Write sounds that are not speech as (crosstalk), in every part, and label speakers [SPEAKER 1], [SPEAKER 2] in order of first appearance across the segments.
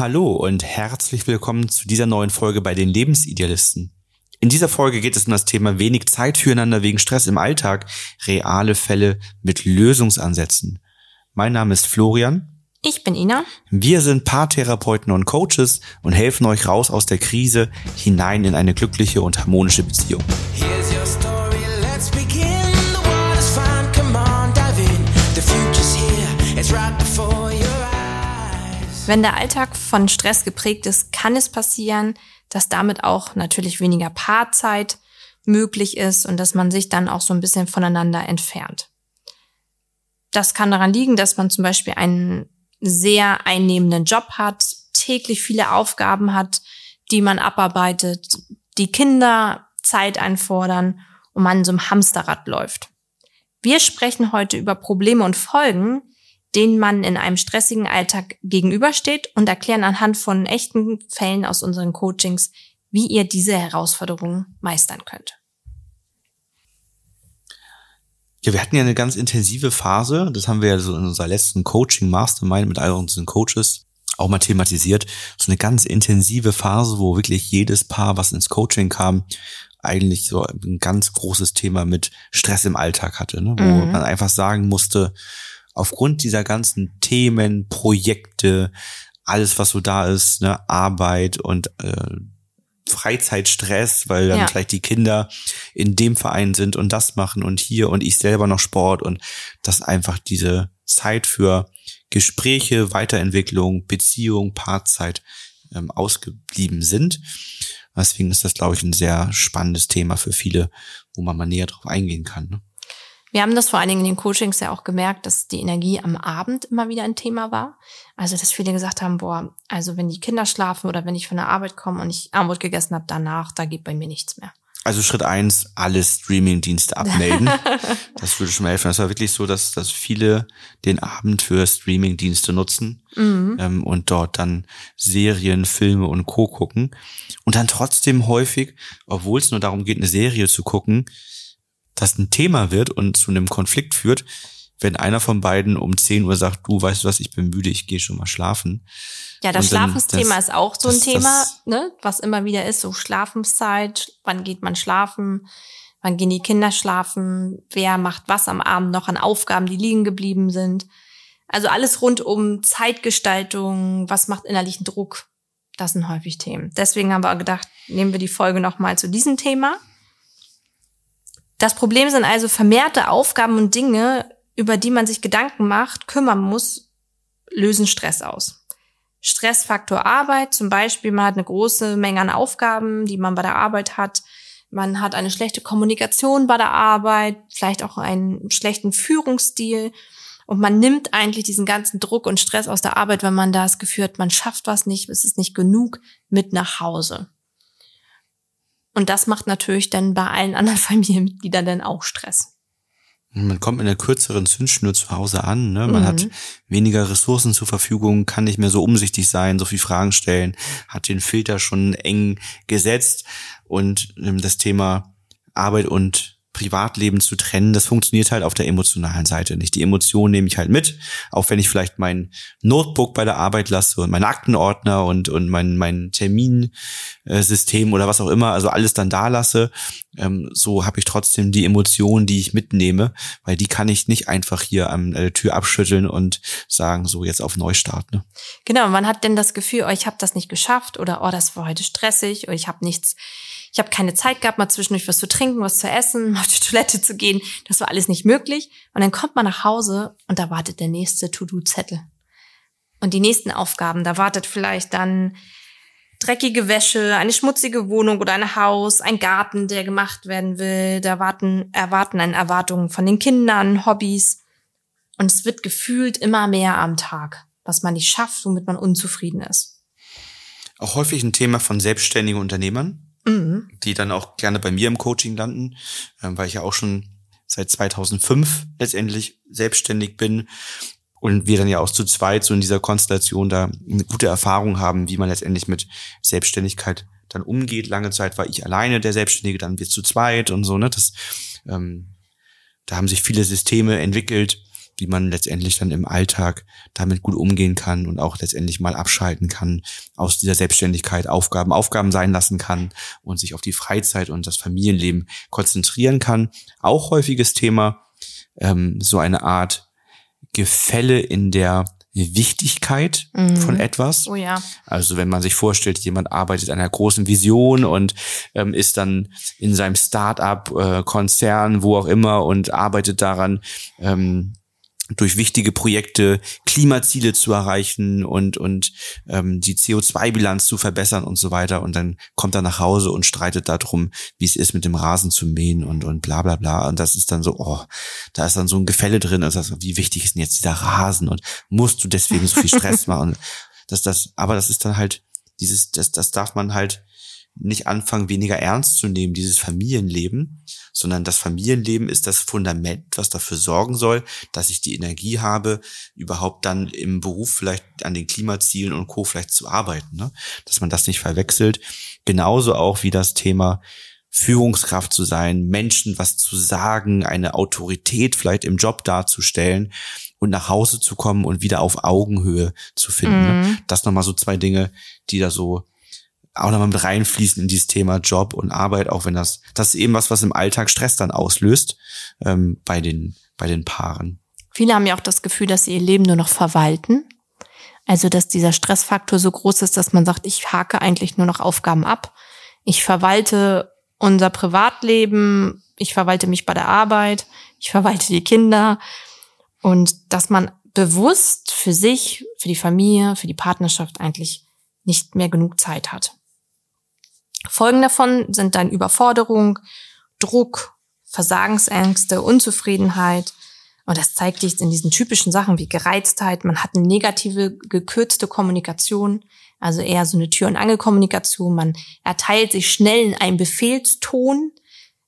[SPEAKER 1] Hallo und herzlich willkommen zu dieser neuen Folge bei den Lebensidealisten. In dieser Folge geht es um das Thema wenig Zeit füreinander wegen Stress im Alltag, reale Fälle mit Lösungsansätzen. Mein Name ist Florian.
[SPEAKER 2] Ich bin Ina.
[SPEAKER 1] Wir sind Paartherapeuten und Coaches und helfen euch raus aus der Krise hinein in eine glückliche und harmonische Beziehung.
[SPEAKER 3] Here's your story,
[SPEAKER 2] Wenn der Alltag von Stress geprägt ist, kann es passieren, dass damit auch natürlich weniger Paarzeit möglich ist und dass man sich dann auch so ein bisschen voneinander entfernt. Das kann daran liegen, dass man zum Beispiel einen sehr einnehmenden Job hat, täglich viele Aufgaben hat, die man abarbeitet, die Kinder Zeit einfordern und man in so einem Hamsterrad läuft. Wir sprechen heute über Probleme und Folgen, denen man in einem stressigen Alltag gegenübersteht und erklären anhand von echten Fällen aus unseren Coachings, wie ihr diese Herausforderungen meistern könnt.
[SPEAKER 1] Ja, wir hatten ja eine ganz intensive Phase. Das haben wir ja so in unserer letzten Coaching Mastermind mit all unseren Coaches auch mal thematisiert. So eine ganz intensive Phase, wo wirklich jedes Paar, was ins Coaching kam, eigentlich so ein ganz großes Thema mit Stress im Alltag hatte, ne? wo
[SPEAKER 2] Mhm.
[SPEAKER 1] man einfach sagen musste, aufgrund dieser ganzen Themen, Projekte, alles, was so da ist, ne, Arbeit und äh, Freizeitstress, weil dann
[SPEAKER 2] Ja.
[SPEAKER 1] vielleicht die Kinder in dem Verein sind und das machen und hier und ich selber noch Sport und dass einfach diese Zeit für Gespräche, Weiterentwicklung, Beziehung, Paarzeit ähm, ausgeblieben sind. Deswegen ist das, glaube ich, ein sehr spannendes Thema für viele, wo man mal näher drauf eingehen kann. Ne?
[SPEAKER 2] Wir haben das vor allen Dingen in den Coachings ja auch gemerkt, dass die Energie am Abend immer wieder ein Thema war. Also, dass viele gesagt haben, boah, also wenn die Kinder schlafen oder wenn ich von der Arbeit komme und ich Abendbrot gegessen habe, danach, da geht bei mir nichts mehr.
[SPEAKER 1] Also Schritt eins: alle Streamingdienste abmelden. (laughs) das würde schon mal helfen. Das war wirklich so, dass, dass viele den Abend für Streamingdienste nutzen
[SPEAKER 2] Mhm.
[SPEAKER 1] ähm, und dort dann Serien, Filme und Co. gucken. Und dann trotzdem häufig, obwohl es nur darum geht, eine Serie zu gucken, das ein Thema wird und zu einem Konflikt führt, wenn einer von beiden um 10 Uhr sagt, du weißt du was, ich bin müde, ich gehe schon mal schlafen.
[SPEAKER 2] Ja, das Schlafensthema ist auch so ein
[SPEAKER 1] das-
[SPEAKER 2] Thema,
[SPEAKER 1] das-
[SPEAKER 2] ne, was immer wieder ist, so Schlafenszeit, wann geht man schlafen, wann gehen die Kinder schlafen, wer macht was am Abend noch an Aufgaben, die liegen geblieben sind. Also alles rund um Zeitgestaltung, was macht innerlichen Druck, das sind häufig Themen. Deswegen haben wir gedacht, nehmen wir die Folge nochmal zu diesem Thema. Das Problem sind also vermehrte Aufgaben und Dinge, über die man sich Gedanken macht, kümmern muss, lösen Stress aus. Stressfaktor Arbeit, zum Beispiel, man hat eine große Menge an Aufgaben, die man bei der Arbeit hat. Man hat eine schlechte Kommunikation bei der Arbeit, vielleicht auch einen schlechten Führungsstil. Und man nimmt eigentlich diesen ganzen Druck und Stress aus der Arbeit, wenn man das Gefühl hat, man schafft was nicht, es ist nicht genug, mit nach Hause. Und das macht natürlich dann bei allen anderen (laughs) Familienmitgliedern dann auch Stress.
[SPEAKER 1] Man kommt mit einer kürzeren Zündschnur zu Hause an, ne? man
[SPEAKER 2] Mhm.
[SPEAKER 1] hat weniger Ressourcen zur Verfügung, kann nicht mehr so umsichtig sein, so viel Fragen stellen, hat den Filter schon eng gesetzt und ähm, das Thema Arbeit und Privatleben zu trennen, das funktioniert halt auf der emotionalen Seite nicht. Die Emotionen nehme ich halt mit, auch wenn ich vielleicht mein Notebook bei der Arbeit lasse und meinen Aktenordner und, und mein, mein Terminsystem oder was auch immer, also alles dann da lasse, ähm, so habe ich trotzdem die Emotionen, die ich mitnehme, weil die kann ich nicht einfach hier an der Tür abschütteln und sagen, so jetzt auf Neustart. Ne?
[SPEAKER 2] Genau, man hat denn das Gefühl, oh, ich habe das nicht geschafft oder oh, das war heute stressig oder ich habe nichts, ich habe keine Zeit gehabt, mal zwischendurch was zu trinken, was zu essen, (laughs) auf die Toilette zu gehen. Das war alles nicht möglich. Und dann kommt man nach Hause und da wartet der nächste To-Do-Zettel. Und die nächsten Aufgaben, da wartet vielleicht dann dreckige Wäsche, eine schmutzige Wohnung oder ein Haus, ein Garten, der gemacht werden will. Da warten, erwarten eine Erwartungen von den Kindern, Hobbys. Und es wird gefühlt immer mehr am Tag, was man nicht schafft, womit man unzufrieden ist.
[SPEAKER 1] Auch häufig ein Thema von selbstständigen Unternehmern,
[SPEAKER 2] Mhm.
[SPEAKER 1] die dann auch gerne bei mir im Coaching landen, ähm, weil ich ja auch schon seit 2005 letztendlich selbstständig bin und wir dann ja auch zu zweit so in dieser Konstellation da eine gute Erfahrung haben, wie man letztendlich mit Selbstständigkeit dann umgeht. Lange Zeit war ich alleine der Selbstständige, dann wir zu zweit und so, ne? Das, ähm, da haben sich viele Systeme entwickelt, wie man letztendlich dann im Alltag damit gut umgehen kann und auch letztendlich mal abschalten kann, aus dieser Selbstständigkeit Aufgaben Aufgaben sein lassen kann und sich auf die Freizeit und das Familienleben konzentrieren kann. Auch häufiges Thema, ähm, so eine Art Gefälle in der Wichtigkeit
[SPEAKER 2] Mhm.
[SPEAKER 1] von etwas.
[SPEAKER 2] Oh ja.
[SPEAKER 1] Also wenn man sich vorstellt, jemand arbeitet an einer großen Vision und ähm, ist dann in seinem Start-up, äh, Konzern, wo auch immer und arbeitet daran, ähm, durch wichtige Projekte Klimaziele zu erreichen und und ähm, die CO2-Bilanz zu verbessern und so weiter. Und dann kommt er nach Hause und streitet darum, wie es ist mit dem Rasen zu mähen und und bla bla bla. Und das ist dann so, oh, da ist dann so ein Gefälle drin, und das, wie wichtig ist denn jetzt dieser Rasen? Und musst du deswegen so viel Stress (laughs) machen? Das das, aber das ist dann halt dieses, das das darf man halt nicht anfangen, weniger ernst zu nehmen, dieses Familienleben, sondern das Familienleben ist das Fundament, was dafür sorgen soll, dass ich die Energie habe, überhaupt dann im Beruf vielleicht an den Klimazielen und Co. vielleicht zu arbeiten, ne? dass man das nicht verwechselt. Genauso auch wie das Thema Führungskraft zu sein, Menschen was zu sagen, eine Autorität vielleicht im Job darzustellen und nach Hause zu kommen und wieder auf Augenhöhe zu finden. Ne?
[SPEAKER 2] Mhm.
[SPEAKER 1] Das nochmal so zwei Dinge, die da so auch nochmal mit reinfließen in dieses Thema Job und Arbeit, auch wenn das, das ist eben was, was im Alltag Stress dann auslöst, ähm, bei den, bei den Paaren.
[SPEAKER 2] Viele haben ja auch das Gefühl, dass sie ihr Leben nur noch verwalten. Also, dass dieser Stressfaktor so groß ist, dass man sagt, ich hake eigentlich nur noch Aufgaben ab. Ich verwalte unser Privatleben, ich verwalte mich bei der Arbeit, ich verwalte die Kinder. Und dass man bewusst für sich, für die Familie, für die Partnerschaft eigentlich nicht mehr genug Zeit hat. Folgen davon sind dann Überforderung, Druck, Versagensängste, Unzufriedenheit. Und das zeigt sich in diesen typischen Sachen wie Gereiztheit. Man hat eine negative, gekürzte Kommunikation, also eher so eine Tür- und Angelkommunikation. Man erteilt sich schnell in einem Befehlston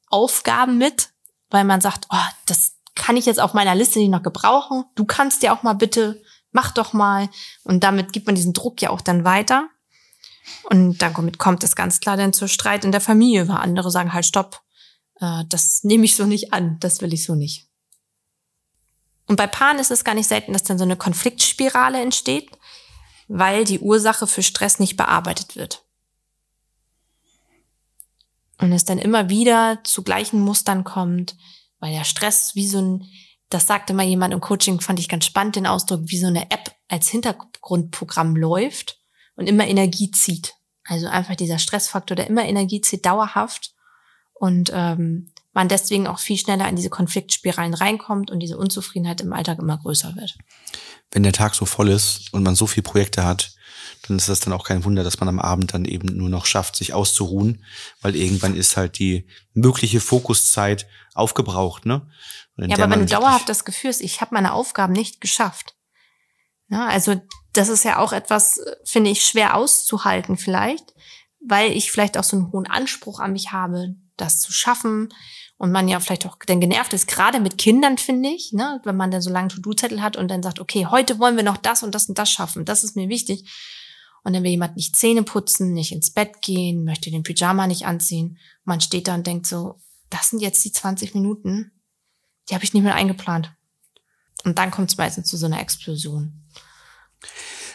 [SPEAKER 2] Aufgaben mit, weil man sagt, oh, das kann ich jetzt auf meiner Liste nicht noch gebrauchen. Du kannst ja auch mal bitte, mach doch mal. Und damit gibt man diesen Druck ja auch dann weiter. Und damit kommt es ganz klar dann zur Streit in der Familie, weil andere sagen halt, stopp, äh, das nehme ich so nicht an, das will ich so nicht. Und bei Paaren ist es gar nicht selten, dass dann so eine Konfliktspirale entsteht, weil die Ursache für Stress nicht bearbeitet wird. Und es dann immer wieder zu gleichen Mustern kommt, weil der Stress wie so ein, das sagte mal jemand im Coaching, fand ich ganz spannend den Ausdruck, wie so eine App als Hintergrundprogramm läuft und immer Energie zieht. Also einfach dieser Stressfaktor, der immer Energie zieht, dauerhaft. Und ähm, man deswegen auch viel schneller in diese Konfliktspiralen reinkommt und diese Unzufriedenheit im Alltag immer größer wird.
[SPEAKER 1] Wenn der Tag so voll ist und man so viele Projekte hat, dann ist das dann auch kein Wunder, dass man am Abend dann eben nur noch schafft, sich auszuruhen, weil irgendwann ist halt die mögliche Fokuszeit aufgebraucht, ne?
[SPEAKER 2] Ja, aber wenn
[SPEAKER 1] man
[SPEAKER 2] du dauerhaft das Gefühl hast, ich habe meine Aufgaben nicht geschafft. Ja, also das ist ja auch etwas, finde ich, schwer auszuhalten vielleicht, weil ich vielleicht auch so einen hohen Anspruch an mich habe, das zu schaffen. Und man ja vielleicht auch dann genervt ist, gerade mit Kindern, finde ich, ne? wenn man dann so lange To-Do-Zettel hat und dann sagt, okay, heute wollen wir noch das und das und das schaffen, das ist mir wichtig. Und dann will jemand nicht Zähne putzen, nicht ins Bett gehen, möchte den Pyjama nicht anziehen. Man steht da und denkt so, das sind jetzt die 20 Minuten, die habe ich nicht mehr eingeplant. Und dann kommt es meistens zu so einer Explosion.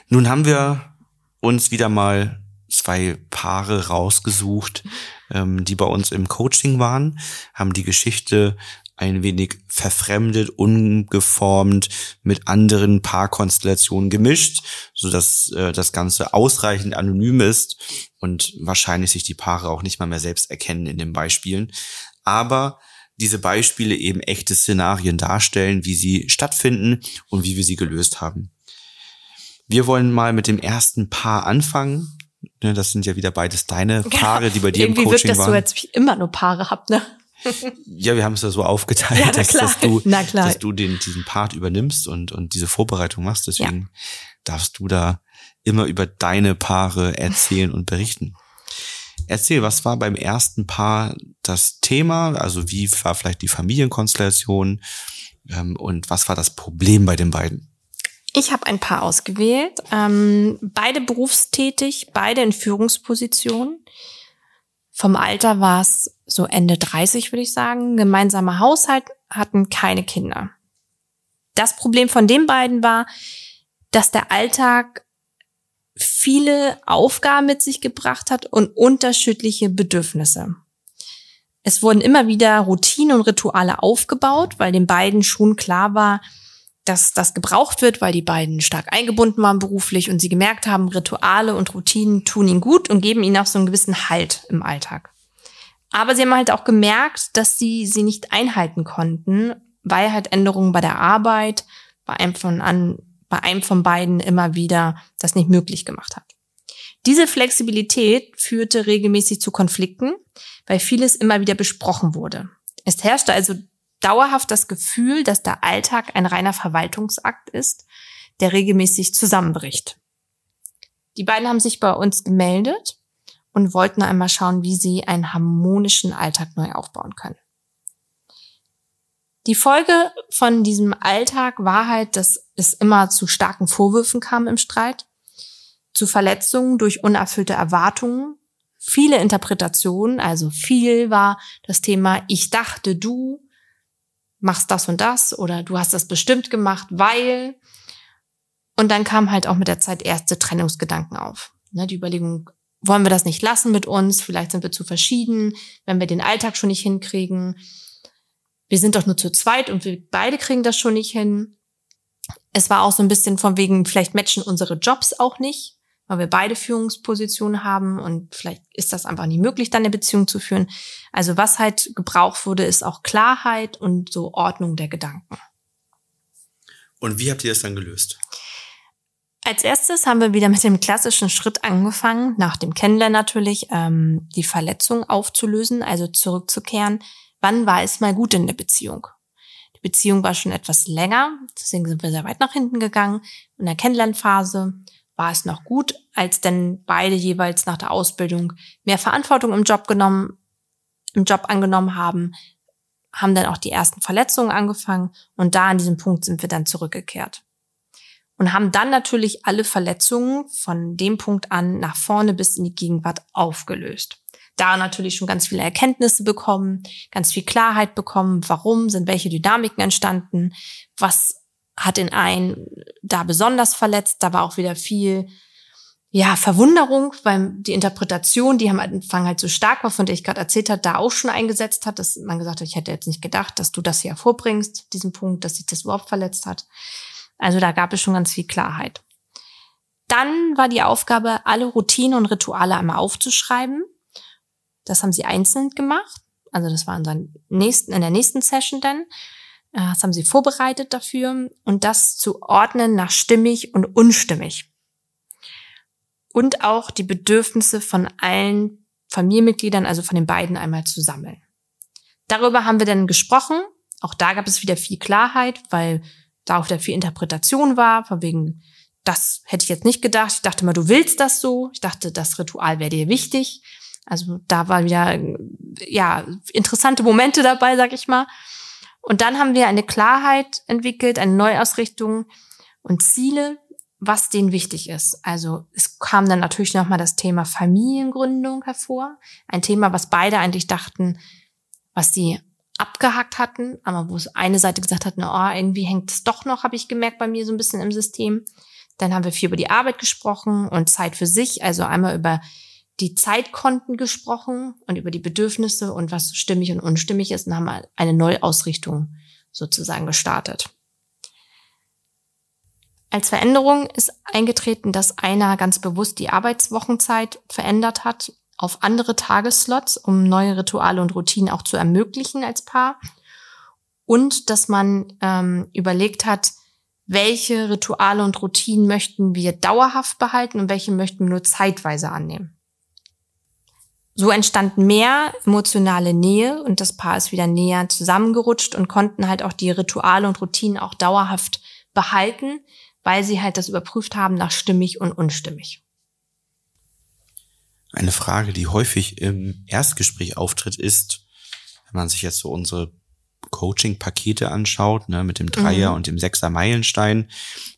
[SPEAKER 1] Nun haben wir uns wieder mal zwei Paare rausgesucht, ähm, die bei uns im Coaching waren, haben die Geschichte ein wenig verfremdet, umgeformt, mit anderen Paarkonstellationen gemischt, so dass äh, das Ganze ausreichend anonym ist und wahrscheinlich sich die Paare auch nicht mal mehr selbst erkennen in den Beispielen. Aber diese Beispiele eben echte Szenarien darstellen, wie sie stattfinden und wie wir sie gelöst haben. Wir wollen mal mit dem ersten Paar anfangen. Ne, Das sind ja wieder beides deine Paare, die bei dir im
[SPEAKER 2] Irgendwie
[SPEAKER 1] Coaching
[SPEAKER 2] wirkt das
[SPEAKER 1] waren.
[SPEAKER 2] so, als ob ich immer nur Paare hab, ne? (laughs)
[SPEAKER 1] Ja, wir haben es ja so aufgeteilt,
[SPEAKER 2] Ja,
[SPEAKER 1] dass, dass du, dass du den, diesen Part übernimmst und, und diese Vorbereitung machst. Deswegen darfst du da immer über deine Paare erzählen und berichten. Erzähl, was war beim ersten Paar das Thema? Also wie war vielleicht die Familienkonstellation? Ähm, und was war das Problem bei den beiden?
[SPEAKER 2] Ich habe ein Paar ausgewählt, ähm, beide berufstätig, beide in Führungspositionen. Vom Alter war es so Ende 30, würde ich sagen. Gemeinsamer Haushalt, hatten keine Kinder. Das Problem von den beiden war, dass der Alltag viele Aufgaben mit sich gebracht hat und unterschiedliche Bedürfnisse. Es wurden immer wieder Routinen und Rituale aufgebaut, weil den beiden schon klar war, dass das gebraucht wird, weil die beiden stark eingebunden waren beruflich und sie gemerkt haben, Rituale und Routinen tun ihnen gut und geben ihnen auch so einen gewissen Halt im Alltag. Aber sie haben halt auch gemerkt, dass sie sie nicht einhalten konnten, weil halt Änderungen bei der Arbeit bei einem von an, bei einem von beiden immer wieder das nicht möglich gemacht hat. Diese Flexibilität führte regelmäßig zu Konflikten, weil vieles immer wieder besprochen wurde. Es herrschte also dauerhaft das Gefühl, dass der Alltag ein reiner Verwaltungsakt ist, der regelmäßig zusammenbricht. Die beiden haben sich bei uns gemeldet und wollten einmal schauen, wie sie einen harmonischen Alltag neu aufbauen können. Die Folge von diesem Alltag war halt, dass es immer zu starken Vorwürfen kam im Streit, zu Verletzungen durch unerfüllte Erwartungen, viele Interpretationen, also viel war das Thema, ich dachte, du machst das und das oder du hast das bestimmt gemacht, weil. Und dann kam halt auch mit der Zeit erste Trennungsgedanken auf. Ne, die Überlegung, wollen wir das nicht lassen mit uns? Vielleicht sind wir zu verschieden, wenn wir den Alltag schon nicht hinkriegen. Wir sind doch nur zu zweit und wir beide kriegen das schon nicht hin. Es war auch so ein bisschen von wegen, vielleicht matchen unsere Jobs auch nicht weil wir beide Führungspositionen haben und vielleicht ist das einfach nicht möglich, dann eine Beziehung zu führen. Also was halt gebraucht wurde, ist auch Klarheit und so Ordnung der Gedanken.
[SPEAKER 1] Und wie habt ihr das dann gelöst?
[SPEAKER 2] Als erstes haben wir wieder mit dem klassischen Schritt angefangen, nach dem Kennenlernen natürlich, ähm, die Verletzung aufzulösen, also zurückzukehren. Wann war es mal gut in der Beziehung? Die Beziehung war schon etwas länger, deswegen sind wir sehr weit nach hinten gegangen in der Kennenlernphase war es noch gut, als denn beide jeweils nach der Ausbildung mehr Verantwortung im Job genommen, im Job angenommen haben, haben dann auch die ersten Verletzungen angefangen und da an diesem Punkt sind wir dann zurückgekehrt. Und haben dann natürlich alle Verletzungen von dem Punkt an nach vorne bis in die Gegenwart aufgelöst. Da natürlich schon ganz viele Erkenntnisse bekommen, ganz viel Klarheit bekommen, warum sind welche Dynamiken entstanden, was hat den einen da besonders verletzt. Da war auch wieder viel, ja, Verwunderung, weil die Interpretation, die am Anfang halt so stark war, von der ich gerade erzählt habe, da auch schon eingesetzt hat, dass man gesagt hat, ich hätte jetzt nicht gedacht, dass du das hier hervorbringst, diesen Punkt, dass sich das überhaupt verletzt hat. Also da gab es schon ganz viel Klarheit. Dann war die Aufgabe, alle Routinen und Rituale einmal aufzuschreiben. Das haben sie einzeln gemacht. Also das war in, nächsten, in der nächsten Session dann. Äh, das haben sie vorbereitet dafür und das zu ordnen nach stimmig und unstimmig. Und auch die Bedürfnisse von allen Familienmitgliedern, also von den beiden einmal zu sammeln. Darüber haben wir dann gesprochen. Auch da gab es wieder viel Klarheit, weil da auch wieder viel Interpretation war, von wegen, das hätte ich jetzt nicht gedacht. Ich dachte mal, du willst das so. Ich dachte, das Ritual wäre dir wichtig. Also da war wieder, ja, interessante Momente dabei, sag ich mal. Und dann haben wir eine Klarheit entwickelt, eine Neuausrichtung und Ziele, was denen wichtig ist. Also es kam dann natürlich nochmal das Thema Familiengründung hervor. Ein Thema, was beide eigentlich dachten, was sie abgehakt hatten, aber wo es eine Seite gesagt hat, na, oh, irgendwie hängt es doch noch, habe ich gemerkt bei mir so ein bisschen im System. Dann haben wir viel über die Arbeit gesprochen und Zeit für sich, also einmal über die Zeitkonten gesprochen und über die Bedürfnisse und was stimmig und unstimmig ist und haben eine Neuausrichtung sozusagen gestartet. Als Veränderung ist eingetreten, dass einer ganz bewusst die Arbeitswochenzeit verändert hat auf andere Tagesslots, um neue Rituale und Routinen auch zu ermöglichen als Paar. Und dass man ähm, überlegt hat, welche Rituale und Routinen möchten wir dauerhaft behalten und welche möchten wir nur zeitweise annehmen. So entstand mehr emotionale Nähe und das Paar ist wieder näher zusammengerutscht und konnten halt auch die Rituale und Routinen auch dauerhaft behalten, weil sie halt das überprüft haben nach stimmig und unstimmig.
[SPEAKER 1] Eine Frage, die häufig im Erstgespräch auftritt, ist, wenn man sich jetzt so unsere Coaching-Pakete anschaut, ne, mit dem Dreier mhm. und dem Sechser Meilenstein,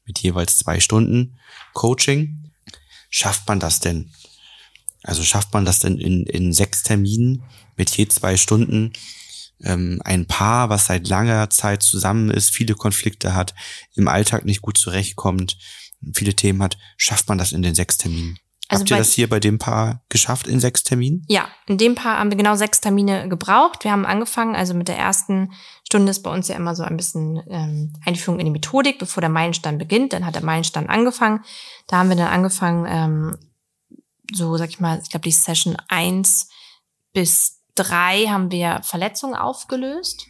[SPEAKER 1] mit jeweils zwei Stunden Coaching, schafft man das denn? Also schafft man das denn in, in sechs Terminen mit je zwei Stunden ähm, ein Paar, was seit langer Zeit zusammen ist, viele Konflikte hat, im Alltag nicht gut zurechtkommt, viele Themen hat, schafft man das in den sechs Terminen?
[SPEAKER 2] Also
[SPEAKER 1] Habt ihr das hier bei dem Paar geschafft in sechs Terminen?
[SPEAKER 2] Ja, in dem Paar haben wir genau sechs Termine gebraucht. Wir haben angefangen, also mit der ersten Stunde ist bei uns ja immer so ein bisschen ähm, Einführung in die Methodik, bevor der Meilenstein beginnt. Dann hat der Meilenstein angefangen. Da haben wir dann angefangen, ähm, so sag ich mal, ich glaube die Session eins bis drei haben wir Verletzungen aufgelöst.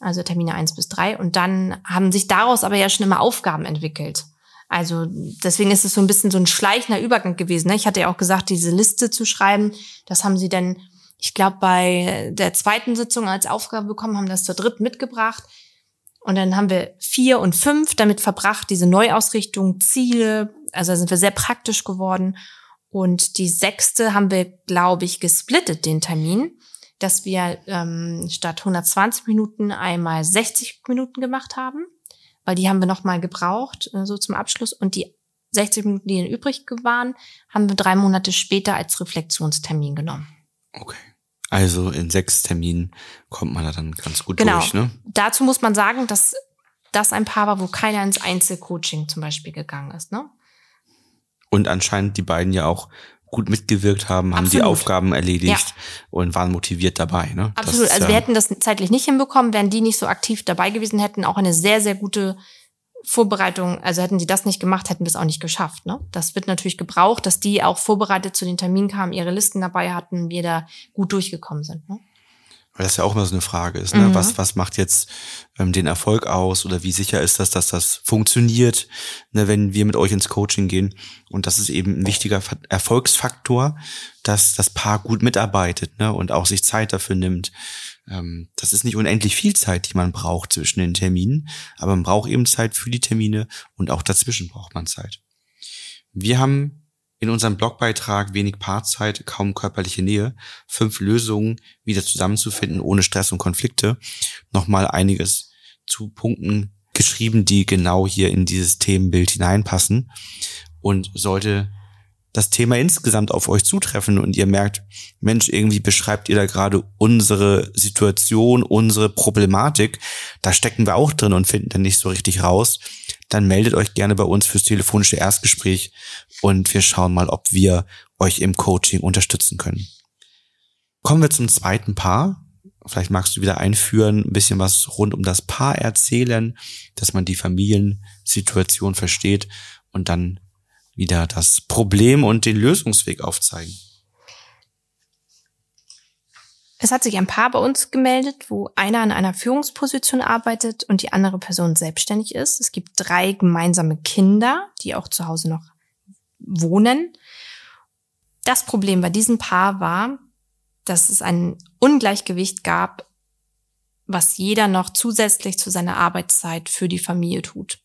[SPEAKER 2] Also Termine eins bis drei Und dann haben sich daraus aber ja schon immer Aufgaben entwickelt. Also deswegen ist es so ein bisschen so ein schleichender Übergang gewesen. Ne? Ich hatte ja auch gesagt, diese Liste zu schreiben, das haben sie dann, ich glaube, bei der zweiten Sitzung als Aufgabe bekommen, haben das zur dritten mitgebracht. Und dann haben wir vier und fünf damit verbracht, diese Neuausrichtung, Ziele, also da sind wir sehr praktisch geworden. Und die sechste haben wir, glaube ich, gesplittet, den Termin, dass wir ähm, statt 120 Minuten einmal 60 Minuten gemacht haben weil die haben wir noch mal gebraucht, äh, so zum Abschluss. Und die 60 Minuten, die dann übrig waren, haben wir drei Monate später als Reflexionstermin genommen.
[SPEAKER 1] Okay. Also in sechs Terminen kommt man da dann ganz gut
[SPEAKER 2] Genau.
[SPEAKER 1] durch, ne?
[SPEAKER 2] Dazu muss man sagen, dass das ein Paar war, wo keiner ins Einzelcoaching zum Beispiel gegangen ist. Ne?
[SPEAKER 1] Und anscheinend die beiden ja auch gut mitgewirkt haben, haben die
[SPEAKER 2] Absolut.
[SPEAKER 1] Aufgaben erledigt und waren motiviert dabei, ne?
[SPEAKER 2] Absolut.
[SPEAKER 1] ist
[SPEAKER 2] Also
[SPEAKER 1] ja-
[SPEAKER 2] wir hätten das zeitlich nicht hinbekommen, wären die nicht so aktiv dabei gewesen, hätten auch eine sehr, sehr gute Vorbereitung, also hätten die das nicht gemacht, hätten wir es auch nicht geschafft. Ne? Das wird natürlich gebraucht, dass die auch vorbereitet zu den Terminen kamen, ihre Listen dabei hatten, wir da gut durchgekommen sind. Ne?
[SPEAKER 1] Weil das ja auch immer so eine Frage ist, ne?
[SPEAKER 2] Mhm.
[SPEAKER 1] Was, was macht jetzt ähm, den Erfolg aus oder wie sicher ist das, dass das funktioniert, ne, wenn wir mit euch ins Coaching gehen? Und das ist eben ein wichtiger Fa- Erfolgsfaktor, dass das Paar gut mitarbeitet ne? und auch sich Zeit dafür nimmt. Ähm, das ist nicht unendlich viel Zeit, die man braucht zwischen den Terminen, aber man braucht eben Zeit für die Termine und auch dazwischen braucht man Zeit. Wir haben in unserem Blogbeitrag wenig Paarzeit, kaum körperliche Nähe, fünf Lösungen wieder zusammenzufinden ohne Stress und Konflikte, nochmal einiges zu Punkten geschrieben, die genau hier in dieses Themenbild hineinpassen. Und sollte das Thema insgesamt auf euch zutreffen und ihr merkt, Mensch, irgendwie beschreibt ihr da gerade unsere Situation, unsere Problematik, da stecken wir auch drin und finden dann nicht so richtig raus, dann meldet euch gerne bei uns fürs telefonische Erstgespräch und wir schauen mal, ob wir euch im Coaching unterstützen können. Kommen wir zum zweiten Paar. Vielleicht magst du wieder einführen, ein bisschen was rund um das Paar erzählen, dass man die Familiensituation versteht und dann wieder das Problem und den Lösungsweg aufzeigen.
[SPEAKER 2] Es hat sich ein Paar bei uns gemeldet, wo einer in einer Führungsposition arbeitet und die andere Person selbstständig ist. Es gibt drei gemeinsame Kinder, die auch zu Hause noch wohnen. Das Problem bei diesem Paar war, dass es ein Ungleichgewicht gab, was jeder noch zusätzlich zu seiner Arbeitszeit für die Familie tut.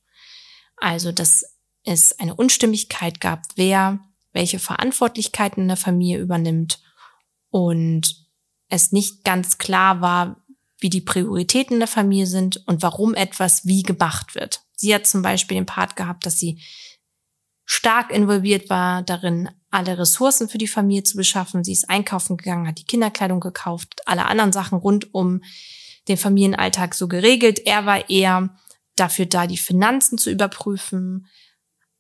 [SPEAKER 2] Also, dass es eine Unstimmigkeit gab, wer welche Verantwortlichkeiten in der Familie übernimmt und es nicht ganz klar war, wie die Prioritäten der Familie sind und warum etwas wie gemacht wird. Sie hat zum Beispiel den Part gehabt, dass sie stark involviert war darin, alle Ressourcen für die Familie zu beschaffen. Sie ist einkaufen gegangen, hat die Kinderkleidung gekauft, alle anderen Sachen rund um den Familienalltag so geregelt. Er war eher dafür da, die Finanzen zu überprüfen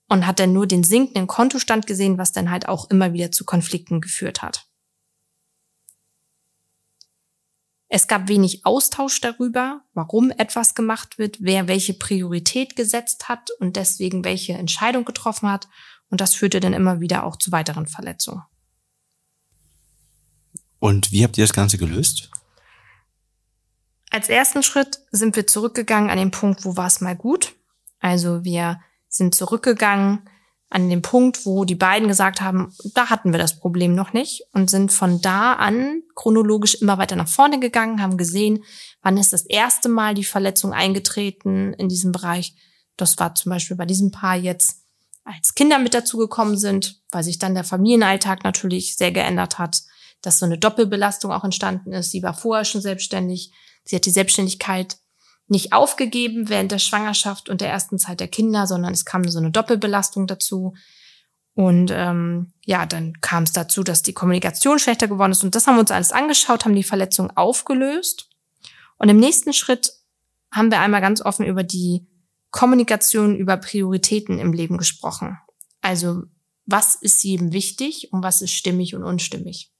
[SPEAKER 2] und hat dann nur den sinkenden Kontostand gesehen, was dann halt auch immer wieder zu Konflikten geführt hat. Es gab wenig Austausch darüber, warum etwas gemacht wird, wer welche Priorität gesetzt hat und deswegen welche Entscheidung getroffen hat. Und das führte dann immer wieder auch zu weiteren Verletzungen.
[SPEAKER 1] Und wie habt ihr das Ganze gelöst?
[SPEAKER 2] Als ersten Schritt sind wir zurückgegangen an den Punkt, wo war es mal gut. Also wir sind zurückgegangen an den Punkt, wo die beiden gesagt haben, da hatten wir das Problem noch nicht und sind von da an chronologisch immer weiter nach vorne gegangen, haben gesehen, wann ist das erste Mal die Verletzung eingetreten in diesem Bereich. Das war zum Beispiel bei diesem Paar jetzt, als Kinder mit dazugekommen sind, weil sich dann der Familienalltag natürlich sehr geändert hat, dass so eine Doppelbelastung auch entstanden ist. Sie war vorher schon selbstständig. Sie hat die Selbstständigkeit nicht aufgegeben während der Schwangerschaft und der ersten Zeit der Kinder, sondern es kam so eine Doppelbelastung dazu. Und ähm, ja, dann kam es dazu, dass die Kommunikation schlechter geworden ist. Und das haben wir uns alles angeschaut, haben die Verletzung aufgelöst. Und im nächsten Schritt haben wir einmal ganz offen über die Kommunikation über Prioritäten im Leben gesprochen. Also was ist jedem wichtig und was ist stimmig und unstimmig.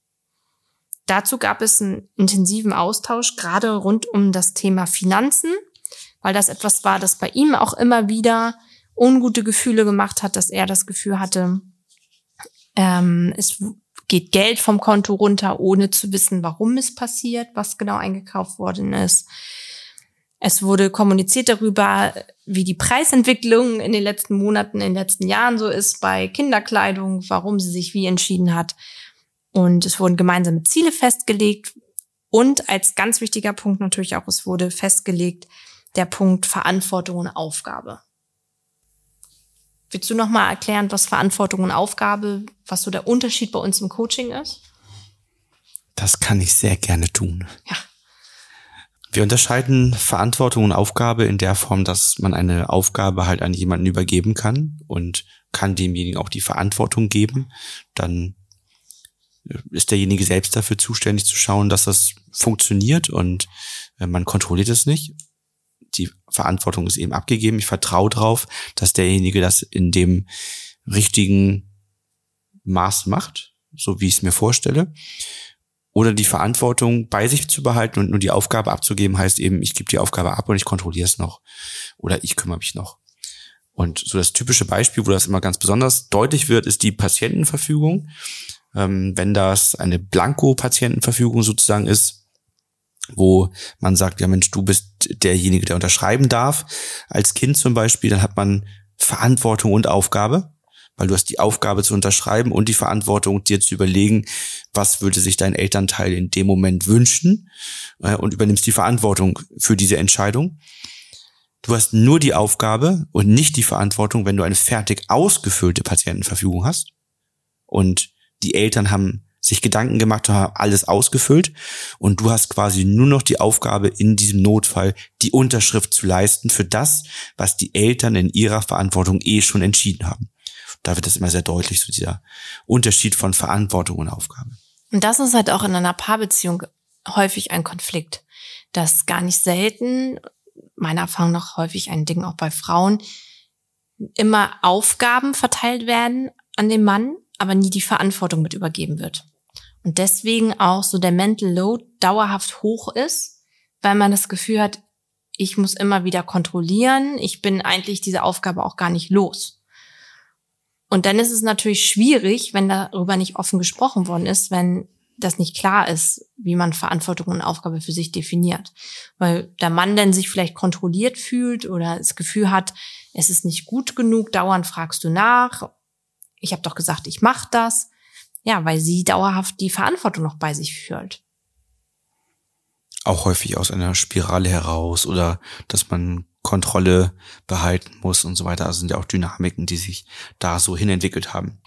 [SPEAKER 2] Dazu gab es einen intensiven Austausch, gerade rund um das Thema Finanzen, weil das etwas war, das bei ihm auch immer wieder ungute Gefühle gemacht hat, dass er das Gefühl hatte, ähm, es geht Geld vom Konto runter, ohne zu wissen, warum es passiert, was genau eingekauft worden ist. Es wurde kommuniziert darüber, wie die Preisentwicklung in den letzten Monaten, in den letzten Jahren so ist bei Kinderkleidung, warum sie sich wie entschieden hat. Und es wurden gemeinsame Ziele festgelegt. Und als ganz wichtiger Punkt natürlich auch, es wurde festgelegt, der Punkt Verantwortung und Aufgabe. Willst du noch mal erklären, was Verantwortung und Aufgabe, was so der Unterschied bei uns im Coaching ist?
[SPEAKER 1] Das kann ich sehr gerne tun.
[SPEAKER 2] Ja.
[SPEAKER 1] Wir unterscheiden Verantwortung und Aufgabe in der Form, dass man eine Aufgabe halt an jemanden übergeben kann und kann demjenigen auch die Verantwortung geben. Dann ist derjenige selbst dafür zuständig zu schauen, dass das funktioniert und äh, man kontrolliert es nicht die Verantwortung ist eben abgegeben. Ich vertraue darauf, dass derjenige das in dem richtigen Maß macht, so wie ich es mir vorstelle. Oder die Verantwortung bei sich zu behalten und nur die Aufgabe abzugeben, heißt eben, ich gebe die Aufgabe ab und ich kontrolliere es noch. Oder ich kümmere mich noch. Und so das typische Beispiel, wo das immer ganz besonders deutlich wird, ist die Patientenverfügung. Ähm, wenn das eine Blanko-Patientenverfügung sozusagen ist, wo man sagt, ja Mensch, du bist derjenige, der unterschreiben darf. Als Kind zum Beispiel, dann hat man Verantwortung und Aufgabe, weil du hast die Aufgabe zu unterschreiben und die Verantwortung, dir zu überlegen, was würde sich dein Elternteil in dem Moment wünschen äh, und übernimmst die Verantwortung für diese Entscheidung. Du hast nur die Aufgabe und nicht die Verantwortung, wenn du eine fertig ausgefüllte Patientenverfügung hast. Und die Eltern haben sich Gedanken gemacht haben, alles ausgefüllt und du hast quasi nur noch die Aufgabe in diesem Notfall die Unterschrift zu leisten für das, was die Eltern in ihrer Verantwortung eh schon entschieden haben. Da wird das immer sehr deutlich, so dieser Unterschied von Verantwortung und Aufgabe.
[SPEAKER 2] Und das ist halt auch in einer Paarbeziehung häufig ein Konflikt, dass gar nicht selten, meiner Erfahrung nach häufig ein Ding auch bei Frauen, immer Aufgaben verteilt werden an den Mann, aber nie die Verantwortung mit übergeben wird. Und deswegen auch so der Mental Load dauerhaft hoch ist, weil man das Gefühl hat, ich muss immer wieder kontrollieren, ich bin eigentlich diese Aufgabe auch gar nicht los. Und dann ist es natürlich schwierig, wenn darüber nicht offen gesprochen worden ist, wenn das nicht klar ist, wie man Verantwortung und Aufgabe für sich definiert. Weil der Mann dann sich vielleicht kontrolliert fühlt oder das Gefühl hat, es ist nicht gut genug, dauernd fragst du nach. Ich habe doch gesagt, ich mache das. Ja, weil sie dauerhaft die Verantwortung noch bei sich führt.
[SPEAKER 1] Auch häufig aus einer Spirale heraus oder dass man Kontrolle behalten muss und so weiter. Also sind ja auch Dynamiken, die sich da so hinentwickelt haben.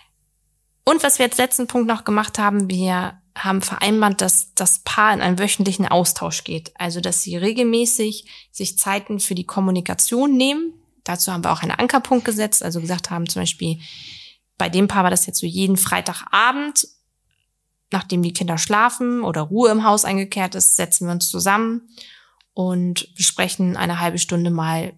[SPEAKER 2] Und was wir jetzt letzten Punkt noch gemacht haben, wir haben vereinbart, dass das Paar in einen wöchentlichen Austausch geht. Also, dass sie regelmäßig sich Zeiten für die Kommunikation nehmen. Dazu haben wir auch einen Ankerpunkt gesetzt, also gesagt haben zum Beispiel, bei dem Paar war das jetzt so jeden Freitagabend, nachdem die Kinder schlafen oder Ruhe im Haus eingekehrt ist, setzen wir uns zusammen und besprechen eine halbe Stunde mal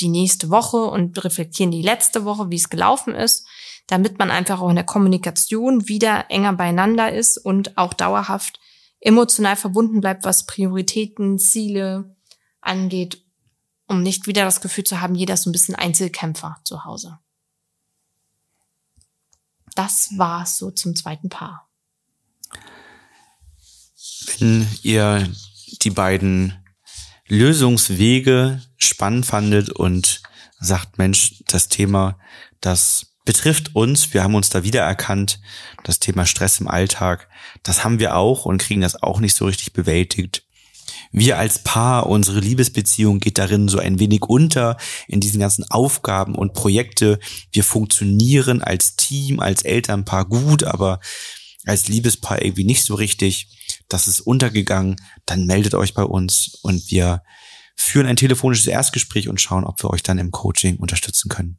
[SPEAKER 2] die nächste Woche und reflektieren die letzte Woche, wie es gelaufen ist, damit man einfach auch in der Kommunikation wieder enger beieinander ist und auch dauerhaft emotional verbunden bleibt, was Prioritäten, Ziele angeht, um nicht wieder das Gefühl zu haben, jeder ist so ein bisschen Einzelkämpfer zu Hause das war's so zum zweiten Paar.
[SPEAKER 1] Wenn ihr die beiden Lösungswege spannend fandet und sagt, Mensch, das Thema, das betrifft uns, wir haben uns da wiedererkannt, das Thema Stress im Alltag, das haben wir auch und kriegen das auch nicht so richtig bewältigt wir als Paar, unsere Liebesbeziehung geht darin so ein wenig unter in diesen ganzen Aufgaben und Projekte. Wir funktionieren als Team, als Elternpaar gut, aber als Liebespaar irgendwie nicht so richtig. Das ist untergegangen. Dann meldet euch bei uns und wir führen ein telefonisches Erstgespräch und schauen, ob wir euch dann im Coaching unterstützen können.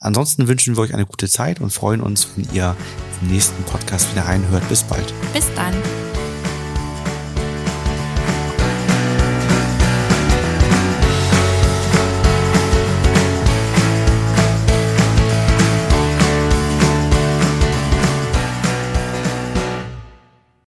[SPEAKER 1] Ansonsten wünschen wir euch eine gute Zeit und freuen uns, wenn ihr im nächsten Podcast wieder reinhört. Bis bald.
[SPEAKER 2] Bis dann.